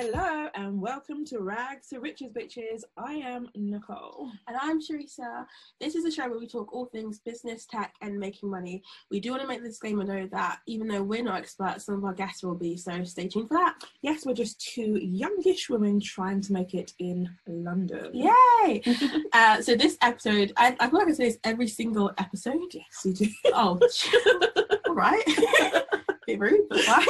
Hello and welcome to Rags to Riches Bitches. I am Nicole. And I'm Teresa. This is a show where we talk all things business, tech, and making money. We do want to make the disclaimer though that even though we're not experts, some of our guests will be, so stay tuned for that. Yes, we're just two youngish women trying to make it in London. Yay! uh, so this episode, I, I feel like I say this every single episode. Yes, you do. Oh, all right. Bit rude, but fine.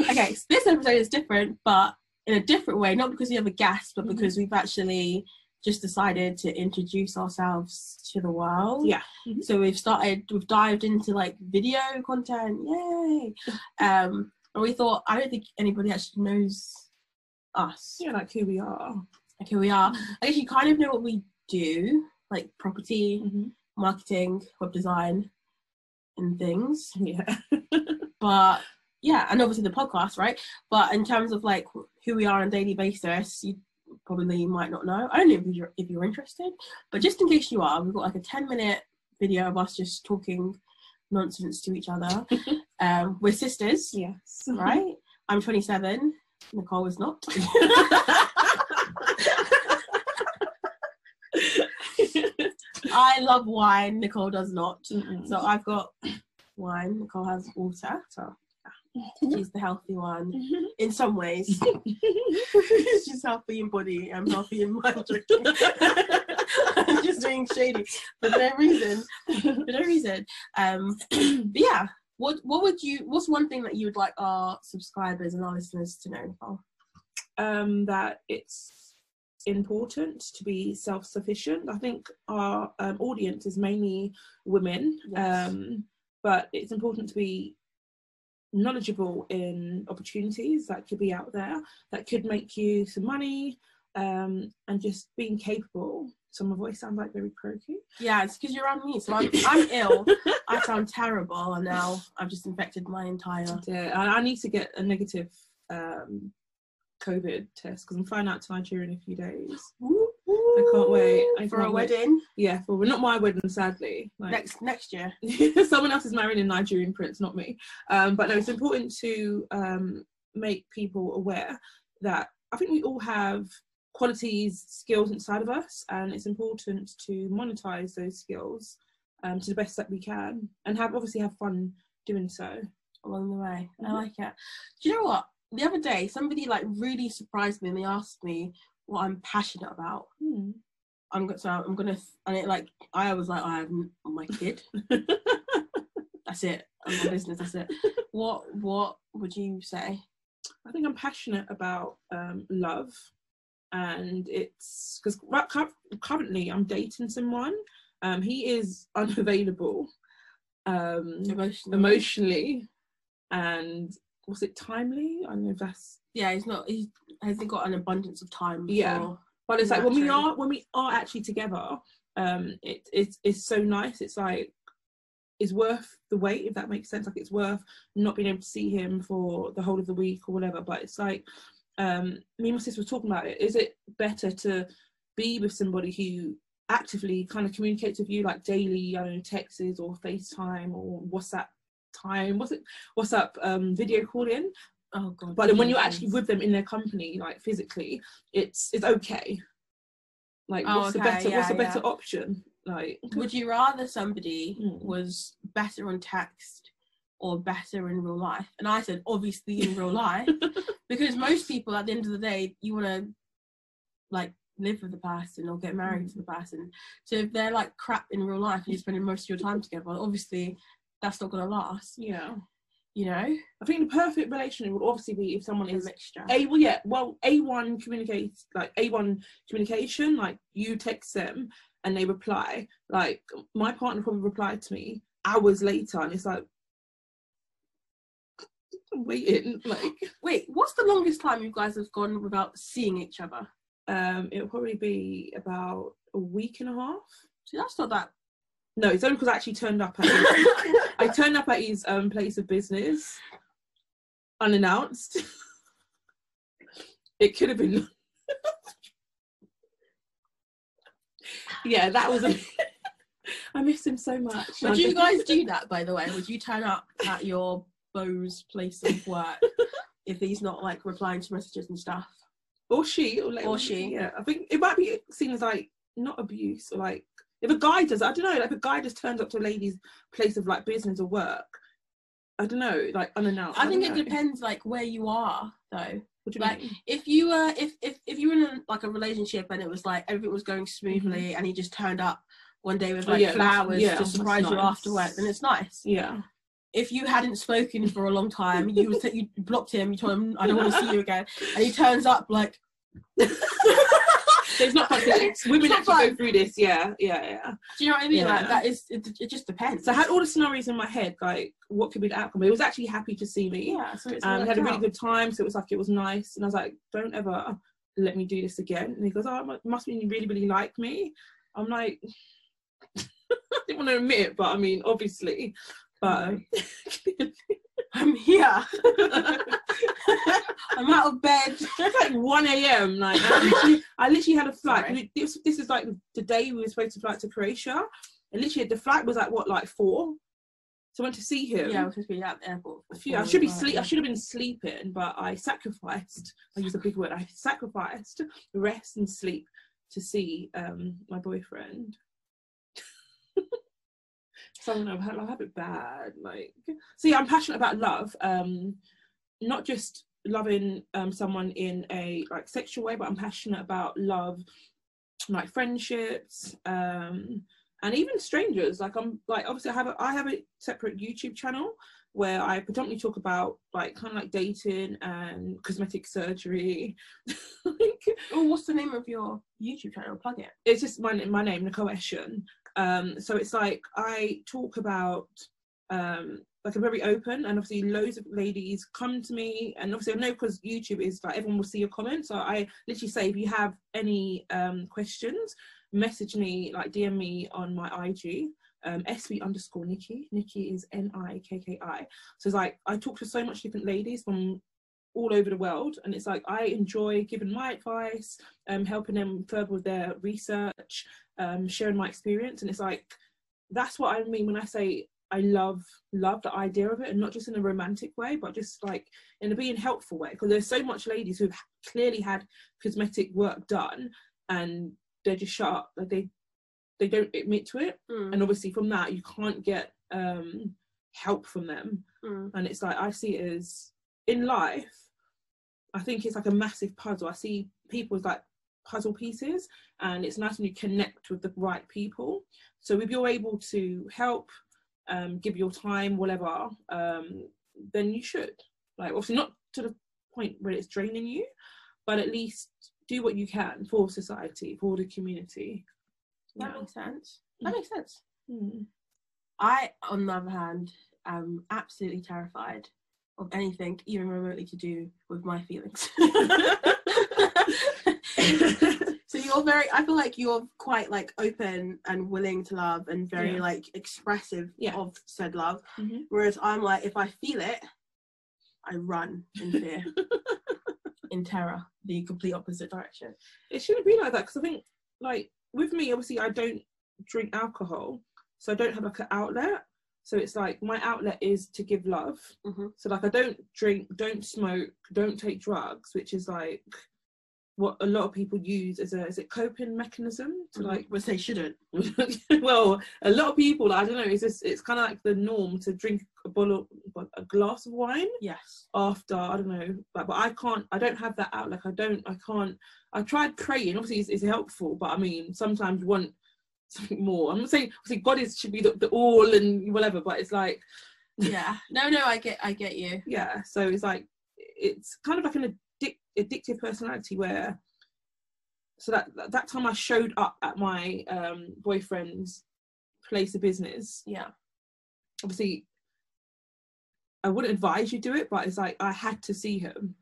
okay, so this episode is different, but in a different way, not because we have a guest, but Mhm. because we've actually just decided to introduce ourselves to the world. Yeah. Mhm. So we've started, we've dived into like video content, yay! Um, and we thought, I don't think anybody actually knows us, Yeah, like who we are. like who we are. I guess you kind of know what we do, like property, Mhm. marketing, web design, and things. Yeah. but yeah and obviously the podcast right? But in terms of like who we are on a daily basis you probably might not know. I don't know if you're if you're interested. But just in case you are we've got like a 10 minute video of us just talking nonsense to each other. Um we're sisters yes. right? I'm 27 nicole is not i love wine nicole does not Mm-mm. so i've got wine nicole has water so she's the healthy one in some ways. She's healthy in body. I'm healthy in mind. I'm just being shady for no reason. For no reason. Um, but yeah. What What would you? What's one thing that you would like our subscribers and our listeners to know? Nicole? um, that it's important to be self-sufficient. I think our um, audience is mainly women, Yes. um, but it's important to be knowledgeable in opportunities that could be out there that could make you some money um, and just being capable. So my voice sounds like very croaky. Yeah, it's because you're on me. So I'm I'm ill. I sound terrible, and now I've just infected my entire. Yeah, I, I need to get a negative um, COVID test because I'm flying out to Nigeria in a few days. I can't wait. I for a wait. wedding Yeah, well, not my wedding, sadly. Like, next next year. someone else is marrying a Nigerian prince, not me. Um, but no, it's important to um, make people aware that I think we all have qualities, skills inside of us, and it's important to monetize those skills um, to the best that we can, and have obviously have fun doing so. along the way. I Mhm. like it. Do you know what? The other day, somebody like really surprised me and they asked me what I'm passionate about. Hmm. I'm going so I'm gonna and it like I was like I have my kid. that's it. I'm my business. That's it. What what would you say? I think I'm passionate about um, love, and it's because currently I'm dating someone. Um, he is unavailable um, Emotional. emotionally, and was it timely? I don't know if that's. Yeah, he's not. He hasn't got an abundance of time. Yeah. for- But it's like when we are when we are actually together, um, it it's it's so nice. It's like it's worth the wait if that makes sense. Like it's worth not being able to see him for the whole of the week or whatever. But it's like um, me and my sister were talking about it. Is it better to be with somebody who actively kind of communicates with you like daily, I don't know, texts or FaceTime or WhatsApp time? What's it? WhatsApp um, video calling? Oh god. but then when you're actually with them in their company like physically it's it's okay like Oh, what's the okay, better what's the better yeah. option like Would you rather somebody Mm. was better on text or better in real life? And I said, obviously in real life, because most people at the end of the day, you want to like live with the person or get married to the person. So if they're like crap in real life and you're spending most of your time together, obviously that's not gonna last. yeah You know, i think the perfect relationship would obviously be if someone a is mixture. a well yeah well a1 communicates like a1 communication like you text them and they reply like my partner probably replied to me hours later and it's like I'm waiting like Wait, what's the longest time you guys have gone without seeing each other? um it'll probably be about a week and a half See, that's not that. No, it's only because I actually turned up at his, I turned up at his um place of business unannounced. it could have been Yeah, that was a I miss him so much. Would you guys do that, by the way? Would you turn up at your beau's place of work if he's not like replying to messages and stuff. or she, or, like, Or she. Yeah, I think it might be seen as like not abuse or like if a guy does, I don't know, like if a guy just turns up to a lady's place of like business or work. I don't know, like unannounced. I think don't it know. depends like where you are though. What do you like, mean? If you were if if if you were in a, like a relationship and it was like everything was going smoothly and he just turned up one day with Mm-hmm. Oh, like yeah, flowers yeah, to surprise you after work, then it's nice. Yeah. If you hadn't spoken for a long time, you was you blocked him, you told him I don't want to see you again, and he turns up like So it's not fun. it's- Women actually fun. go through this. Yeah, yeah, yeah. Do you know what I mean? Like that is it, it just depends. So I had all the scenarios in my head, like what could be the outcome. He was actually happy to see me. yeah, so it's Um, had a really good time, so it was like it was nice. And I was like, "Don't ever let me do this again." And he goes, "Oh, it must mean you really, really like me." I'm like, I didn't want to admit it, but I mean, obviously, but I'm here. I'm out of bed. it's like 1 a.m. Like I literally, I literally had a flight. Sorry. This, this is like the day we were supposed to fly to Croatia, and literally the flight was like what, like four. So I went to see him. Yeah, I was supposed to be at the airport. a few. I should be sleep. I should have been sleeping, but I sacrificed. I use a big word. I sacrificed rest and sleep to see um my boyfriend. so I've had, I have it bad. Like, see, I'm passionate about love. Um, not just loving um someone in a like sexual way, but I'm passionate about love, like friendships. Um, and even strangers like i'm like obviously i have a i have a separate youtube channel where i predominantly talk about like kind of like dating and cosmetic surgery like, Oh, what's the name of your YouTube channel? Plug it. it's just my, my name nicole eshen um so it's like i talk about um like i'm very open and obviously loads of ladies come to me and obviously i know because youtube is like everyone will see your comments so i literally say if you have any um questions message me like dm me on my ig um sv underscore nikki. Nikki is n-i-k-k-i so it's like i talk to so much different ladies from all over the world and it's like i enjoy giving my advice um helping them further with their research um sharing my experience and it's like that's what i mean when i say i love love the idea of it and not just in a romantic way but just like in a being helpful way because there's so much ladies who've clearly had cosmetic work done and they're just shut up like they they don't admit to it. Mm, and obviously from that you can't get um help from them. Mm, and it's like i see it as in life i think it's like a massive puzzle. I see people as like puzzle pieces and it's nice when you connect with the right people. So if you're able to help um give your time whatever um then you should like obviously not to the point where it's draining you but at least do what you can for society for the community That Yeah. makes sense. That Mm. makes sense. Mm. I, on the other hand, am absolutely terrified of anything even remotely to do with my feelings. you're very I feel like you're quite like open and willing to love and very Yeah. like expressive Yeah. of said love. Mhm. Whereas I'm like if I feel it, I run in fear. in terror, the complete opposite direction. it shouldn't be like that because I think like with me obviously I don't drink alcohol so I don't have like an outlet so it's like my outlet is to give love Mhm. so like I don't drink don't smoke don't take drugs which is like what a lot of people use as a is it coping mechanism to mm-hmm. like which they shouldn't. well a lot of people I don't know it's just it's kind of like the norm to drink a bottle a glass of wine Yes. after I don't know, like, but I can't. I don't have that out. Like I don't. I can't. I tried praying. Obviously, it's, it's helpful, but I mean, sometimes you want something more. I'm not saying obviously God is should be the, the all and whatever, but it's like Yeah. No, no, I get I get you. yeah. So it's like it's kind of like an addictive personality where. So that that time I showed up at my um, boyfriend's place of business. Yeah. obviously I wouldn't advise you do it, but it's like I had to see him.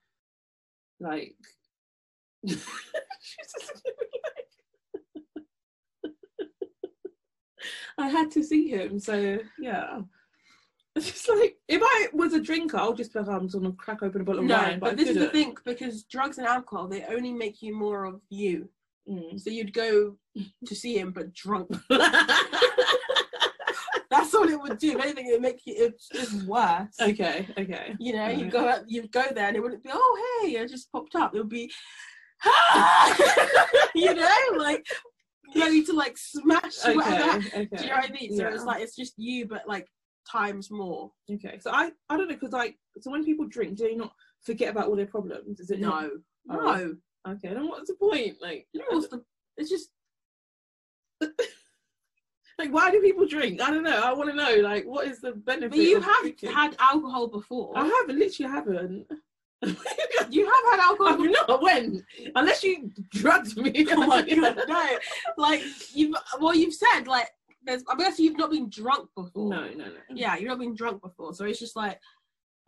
Like she's just I had to see him, so yeah. It's just like if I was a drinker, I'll just be like, I'm just gonna crack open a bottle of No, wine. but, I this is the thing because drugs and alcohol they only make you more of you. Mm. So you'd go to see him but drunk. That's all it would do. If anything, it would make you it's just worse. Okay, okay. You know, you go out, you go there, and it wouldn't be, oh hey, it just popped up. It would be, you know, like ready to like smash Okay, whatever. okay. Do you know what I mean? So it's like it's just you, but like times more. Okay, so I I don't know because like so when people drink, do they not forget about all their problems? Is it? No, Oh. no. Okay, then what's the point? Like, You know what's the? It's just like why do people drink? I don't know. I want to know. Like, what is the benefit? But you have drinking? had alcohol before. I haven't. Literally, haven't. You have had alcohol. I've not when unless you drugged me. oh my god, no! Like you've well, you've said like there's. I guess you've not been drunk before. No, no, no. Yeah, you've not been drunk before, so it's just like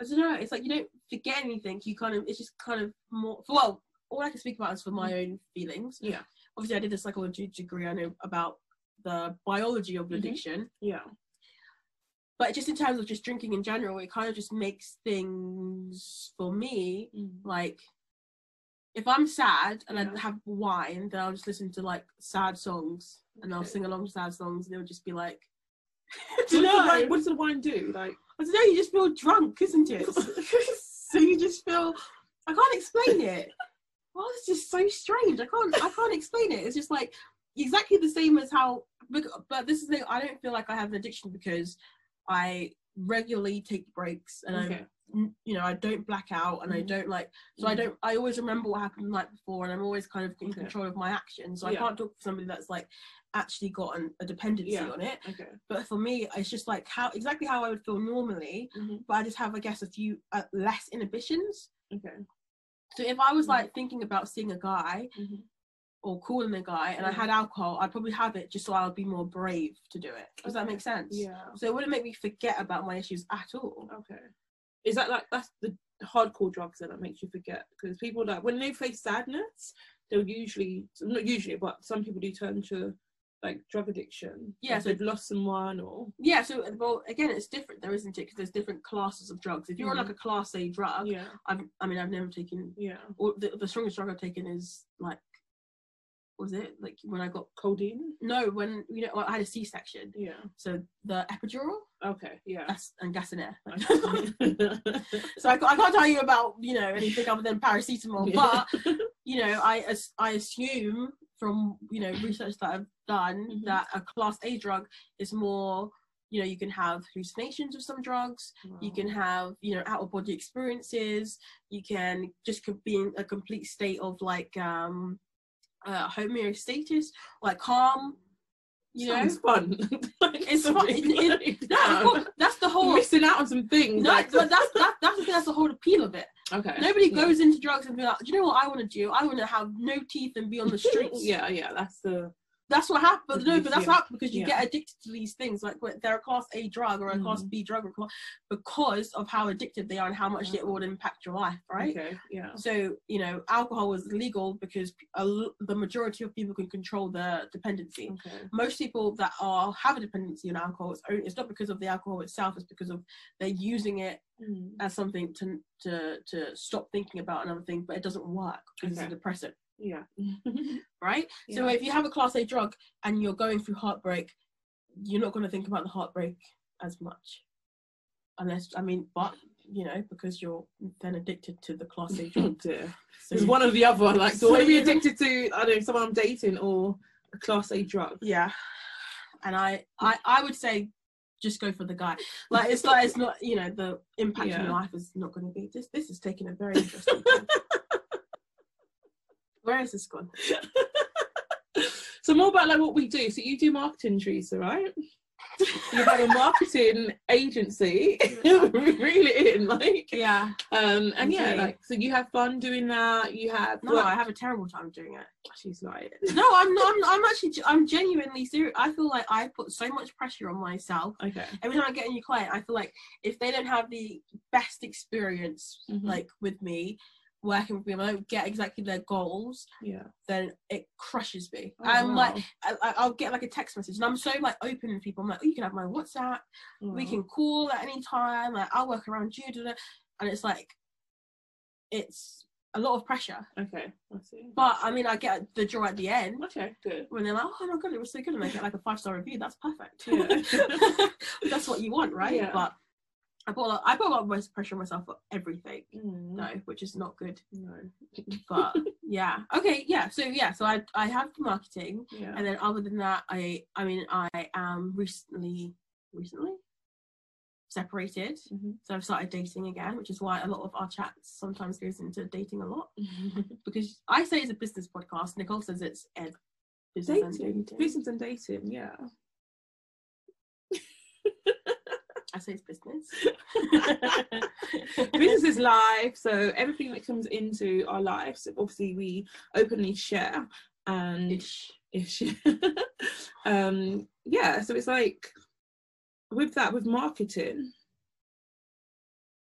I don't know. It's like you don't forget anything. You kind of. It's just kind of more. Well, all I can speak about is for my own feelings. Yeah, Obviously, I did a psychology degree. I know about the biology of Mhm. addiction. yeah, but just in terms of just drinking in general, it kind of just makes things for me like if I'm sad and Yeah. I have wine, then I'll just listen to like sad songs and I'll sing along to sad songs and it'll just be like do you know? wine, what does the wine do? Like, I don't know, you just feel drunk, isn't it? so you just feel I can't explain it. Oh, it's just so strange. I can't I can't explain it. It's just like exactly the same as how but this is the thing, I don't feel like I have an addiction because I regularly take breaks and I okay, n- you know i don't black out and i Mhm. don't like so i Mhm. don't i always remember what happened the night before and i'm always kind of in Okay. control of my actions so i can't talk to somebody that's like actually got an, a dependency Yeah. on it okay. but for me it's just like how exactly how i would feel normally Mhm. but i just have i guess a few uh, less inhibitions Okay. so if i was Mhm. like thinking about seeing a guy Mhm. or calling a guy and i had alcohol i'd probably have it just so i would be more brave to do it does that make sense Yeah. so it wouldn't make me forget about my issues at all Okay. Is that like that's the hardcore drugs that makes you forget? Because people that when they face sadness, they'll usually not usually, but some people do turn to like drug addiction. Yeah, so- they've lost someone or Yeah, so well, again, it's different, though, isn't it? Because there's different classes of drugs. If you're on Mhm. like a class A drug, yeah, I've, I mean, I've never taken. yeah, Or the, the strongest drug I've taken is like, was it like when I got codeine. no when you know I had a C-section. Yeah. So the epidural, Okay. Yeah. that's and gas and air. So I, I can't tell you about you know anything other than paracetamol, Yeah. but you know I as- I assume from you know research that I've done Mhm. that a class A drug is more you know you can have hallucinations with some drugs you can have you know out of body experiences you can just be in a complete state of like um uh homeostasis like calm you know Sounds fun. It's fun. It- it- of that's the whole missing out on some things. no, like- but that's that, that's the thing, that's the whole appeal of it. okay. Nobody yeah. goes into drugs and be like, do you know what I want to do? I want to have no teeth and be on the streets. yeah, yeah, that's the That's what happens. No, but that's what happens because you Yeah. get addicted to these things. Like they're a class A drug or a class Mhm. B drug or because of how addictive they are and how much it Yeah. would impact your life, right? Okay, yeah. So, you know, alcohol was legal because a the majority of people can control their dependency. Okay. Most people that are have a dependency on alcohol, it's, only, it's not because of the alcohol itself, it's because of they're using it Mm. as something to to to stop thinking about another thing, but it doesn't work because Okay. it's a depressant, Yeah. right? So if you have a class A drug and you're going through heartbreak, you're not going to think about the heartbreak as much, unless I mean, but you know, because you're then addicted to the class A drug. dear. So It's one or the other. Like, So want to be addicted to, I don't know, someone I'm dating or a class A drug? yeah, and I I I would say just go for the guy. Like it's like it's not you know the impact on Yeah. your life is not going to be this. This is taking a very interesting. Where is this gone? So more about like what we do. So you do marketing, Teresa, right? You have a marketing agency. really in, like, Yeah. um, and yeah, like, so you have fun doing that. You have No, work- I have a terrible time doing it. She's like, No, I'm not. I'm, I'm actually. I'm genuinely serious. I feel like I put so much pressure on myself. okay, Every time I get a new client, I feel like if they don't have the best experience, Mhm. like with me, working with don't get exactly their goals, yeah. then it crushes me. Oh, I'm like, wow. I, I- I'll get like a text message, and I'm so like open with people. I'm like, oh, you can have my WhatsApp. We mm. can call at any time. Like, I'll work around you. And it's like, it's a lot of pressure. Okay, I see. But I mean, I get the draw at the end Okay, good. when they're like, "Oh my god, it was so good," and I get like a five star review. That's perfect. Yeah. That's what you want, right? Yeah. But I put a lot, I put a lot of pressure on myself for everything. Mm, No, which is not good. no. But yeah, okay, yeah. So yeah, so I I have the marketing, Yeah. and then other than that, I I mean I am recently recently separated. Mhm. So I've started dating again, which is why a lot of our chats sometimes goes into dating a lot. Because I say it's a business podcast, Nicole says it's ed business and dating, dating. business and dating. Yeah. I say it's business. business is life, so everything that comes into our lives, obviously, we openly share and Ish. ish. um, yeah, so it's like with that, with marketing,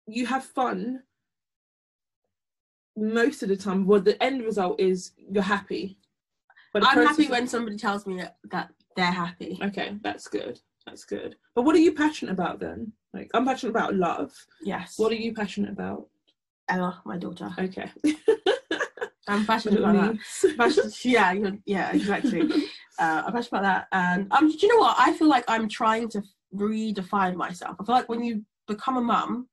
you have fun most of the time. Well, the end result is you're happy. But I'm happy when somebody tells me that, that they're happy. Okay, that's good. That's good. But what are you passionate about then? Like, I'm passionate about love. Yes. What are you passionate about? Ella, my daughter. Okay. I'm passionate about that. Passion- yeah, yeah, exactly. uh, I'm passionate about that. And um, do you know what? I feel like I'm trying to redefine myself. I feel like when you become a mum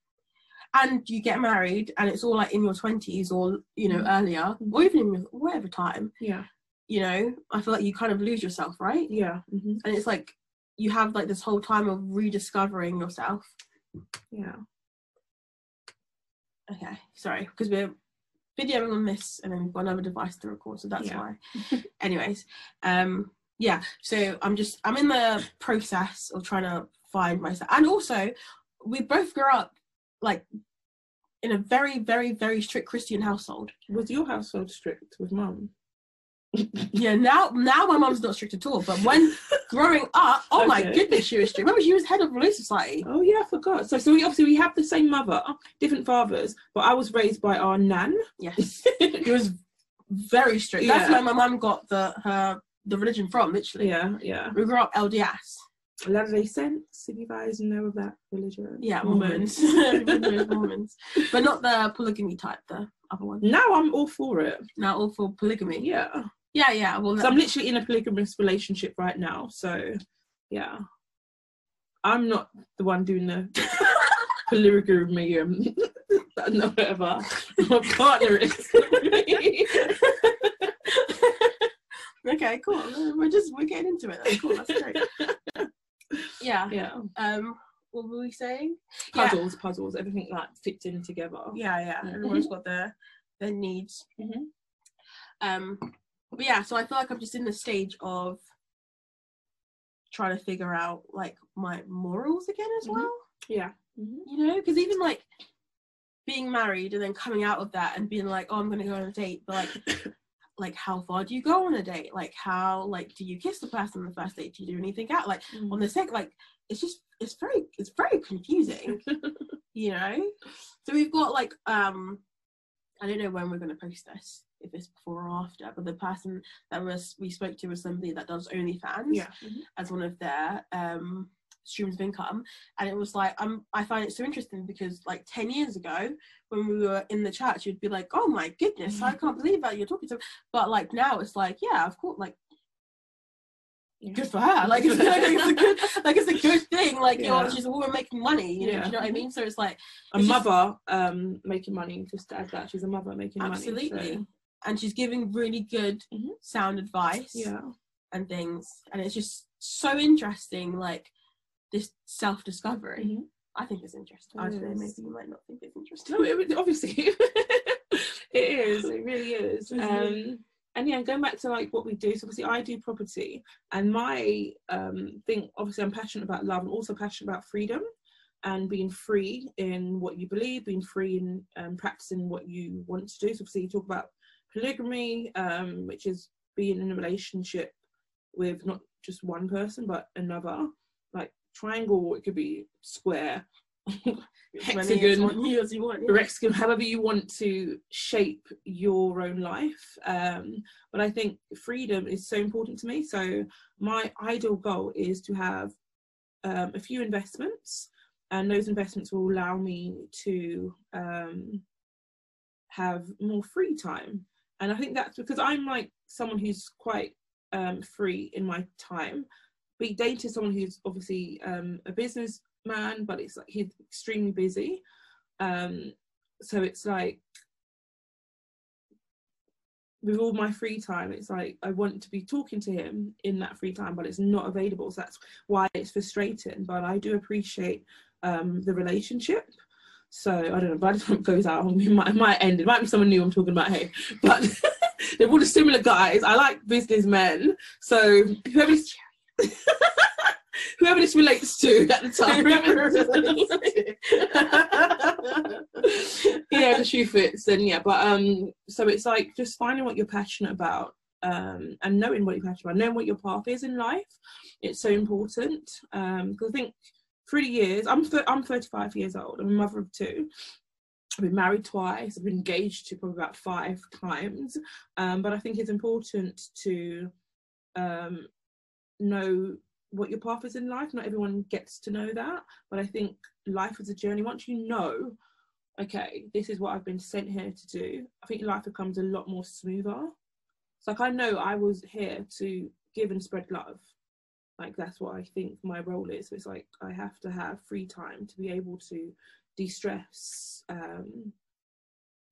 and you get married and it's all like in your 20s or, you know, Mhm. earlier or even in your, whatever time, yeah. you know, I feel like you kind of lose yourself, right? Yeah. hmm And it's like you have like this whole time of rediscovering yourself. Yeah. Okay, sorry, because we're videoing on this and then we've got another device to record, so that's Yeah. why. Anyways, um, yeah, so I'm just I'm in the process of trying to find myself, and also we both grew up like in a very, very, very strict Christian household. Was your household strict with mum? Yeah, now now my mum's not strict at all, but when growing up, oh my goodness, she was strict. Remember, she was head of Relief Society. Oh yeah, I forgot. So, so we obviously we have the same mother, different fathers, but I was raised by our nan. Yes, it was very strict. That's Yeah. where my mum got the her the religion from. Literally, yeah, yeah. we grew up LDS. Latter-day Saints, if you guys know of that religion. Yeah, Mormons. Mormons, but not the polygamy type. The other one. Now I'm all for it. Now all for polygamy. Yeah. Yeah, yeah. Well, So I'm literally in a polygamous relationship right now. So yeah. I'm not the one doing the polygamy um no whatever. My partner is. okay, cool. We're just we're getting into it. That's cool. That's great. Yeah. yeah. Um. What were we saying? Yeah. Puzzles, puzzles, everything like fits in together. Yeah, yeah. Mhm. Everyone's got their their needs. Mhm. Um, but yeah, so I feel like I'm just in the stage of trying to figure out like my morals again as Mhm. well. Yeah. Mhm. You know, because even like being married and then coming out of that and being like, oh, I'm gonna go on a date, but like, like how far do you go on a date? Like how like do you kiss the person on the first date? Do you do anything out? Like on the second, like it's just it's very it's very confusing. you know so we've got like um i don't know when we're going to post this if it's before or after but the person that was we spoke to was somebody that does onlyfans yeah. Mhm. as one of their um streams of income and it was like um i find it so interesting because like 10 years ago when we were in the church, you'd be like oh my goodness i can't believe that you're talking to but like now it's like yeah of course like Yeah. good for her like it's, like, it's a good like it's a good thing like you know Yeah. she's a woman making money you know, Yeah. you know what i mean so it's like A It's just- mother um making money, just to add that she's a mother making absolutely money. so- and she's giving really good Mhm. sound advice Yeah. and things and it's just so interesting like this self-discovery Mhm. i think it's interesting i It don't know maybe you might not think it's interesting No, it, obviously it is. It really is. Um, and yeah, going back to like what we do. So obviously, I do property, and my um thing. Obviously, I'm passionate about love, and also passionate about freedom, and being free in what you believe, being free in um, practicing what you want to do. So obviously, you talk about polygamy, um, which is being in a relationship with not just one person but another, like triangle. It could be square. As many as hexagon, one as you want yeah. Rexcom, however you want to shape your own life. Um, but I think freedom is so important to me. So my ideal goal is to have um, a few investments, and those investments will allow me to um, have more free time. And I think that's because I'm like someone who's quite um, free in my time. But dating someone who's obviously um, a businessman, but it's like he's extremely busy. Um, so it's like with all my free time, it's like I want to be talking to him in that free time, but it's not available. So that's why it's frustrating. But I do appreciate um, the relationship. So I don't know, by the time it goes out, it might, it might end. It might be someone new I'm talking about Hey, but they're all the similar guys. I like businessmen. So whoever this, whoever this relates to at the time, yeah, the shoe fits. Then yeah, but um, so it's like just finding what you're passionate about. Um, and knowing what you're passionate about, knowing what your path is in life, it's so important. Um, because I think through the years, I'm th- I'm 35 years old. I'm a mother of two. I've been married twice. I've been engaged to probably about five times. Um, but I think it's important to um, know what your path is in life. Not everyone gets to know that, but I think life is a journey. Once you know, okay, this is what I've been sent here to do, I think life becomes a lot more smoother. It's like I know I was here to give and spread love like that's what i think my role is so it's like i have to have free time to be able to de-stress um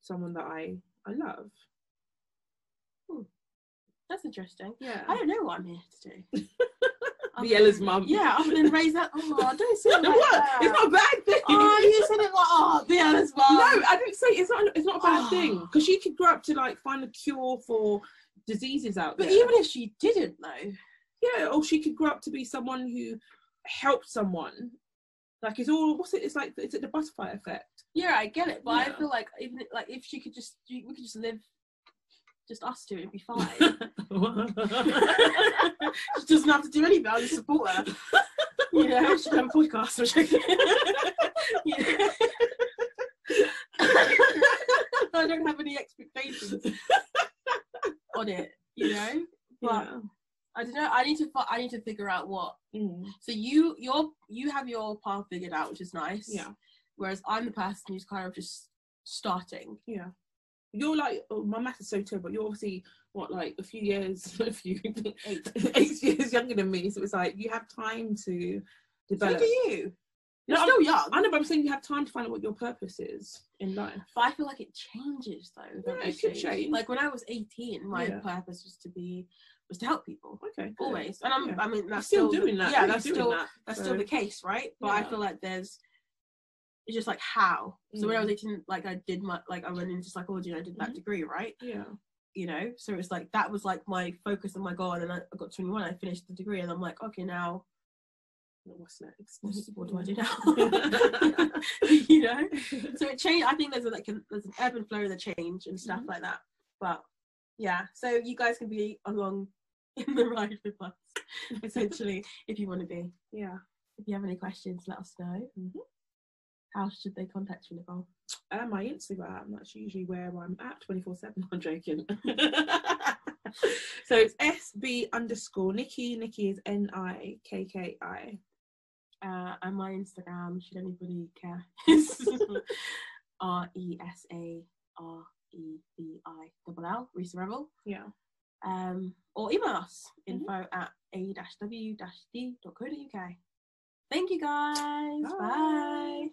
someone that i i love Hmm. That's interesting. yeah I don't know what I'm here to do. Than- mum. Yeah, other than raise that. Oh, don't say it like what that. it's not a bad thing Oh, you said it like oh, Biella's mum. no i didn't say it's not it's not a bad Oh. thing because she could grow up to like find a cure for diseases out But there But even if she didn't though, yeah or she could grow up to be someone who helped someone like it's all what's it it's like it's the butterfly effect yeah, I get it. But I feel like even like if she could just we could just live, just us two, it'd be fine. she doesn't have to do anything. I'll just support her. You know, she can have a podcast. Which I, Yeah. I don't have any expectations on it. You know, but yeah. I don't know. I need to. I need to figure out what. Mm. So you, your, you have your path figured out, which is nice. yeah Whereas I'm the person who's kind of just starting. Yeah. You're like, oh, my math is so terrible. You're obviously, what, like a few years, a few, eight, eight years younger than me. So it's like, you have time to So develop. do you. You're No, still young. I know, but I'm saying you have time to find out what your purpose is in life. But I feel like it changes though. Yeah, it could change. Like when I was 18, my Yeah. purpose was to be was to help people Okay. good. always, and I'm. Yeah. I mean, that's still doing that. Yeah, that's still that. that's so- still the case, right? But I feel like there's. It's just like how. So when I was Mm. 18, like I did my like I went into psychology and I did that Mhm. degree, right? Yeah. You know, so it's like that was like my focus and my goal, and I got 21, I finished the degree, and I'm like, okay, now What's next? what do I do now? you know. so it changed. I think there's a, like a, there's an ebb and flow of the change and stuff Mhm. like that. But yeah, so you guys can be along in the ride with us, essentially, if you want to be. Yeah. If you have any questions, let us know. Mhm. How should they contact you, Nicole? Uh, my Instagram, that's usually where I'm at 24 7. I'm joking. so it's SB underscore Nikki. Nikki is N I K K I. Uh, and my Instagram, should anybody care, is R E S A R E B I double L, Risa Rebel. Yeah. Um, or email us Mhm. info at a-w-d.co.uk. Thank you guys. Bye. Bye.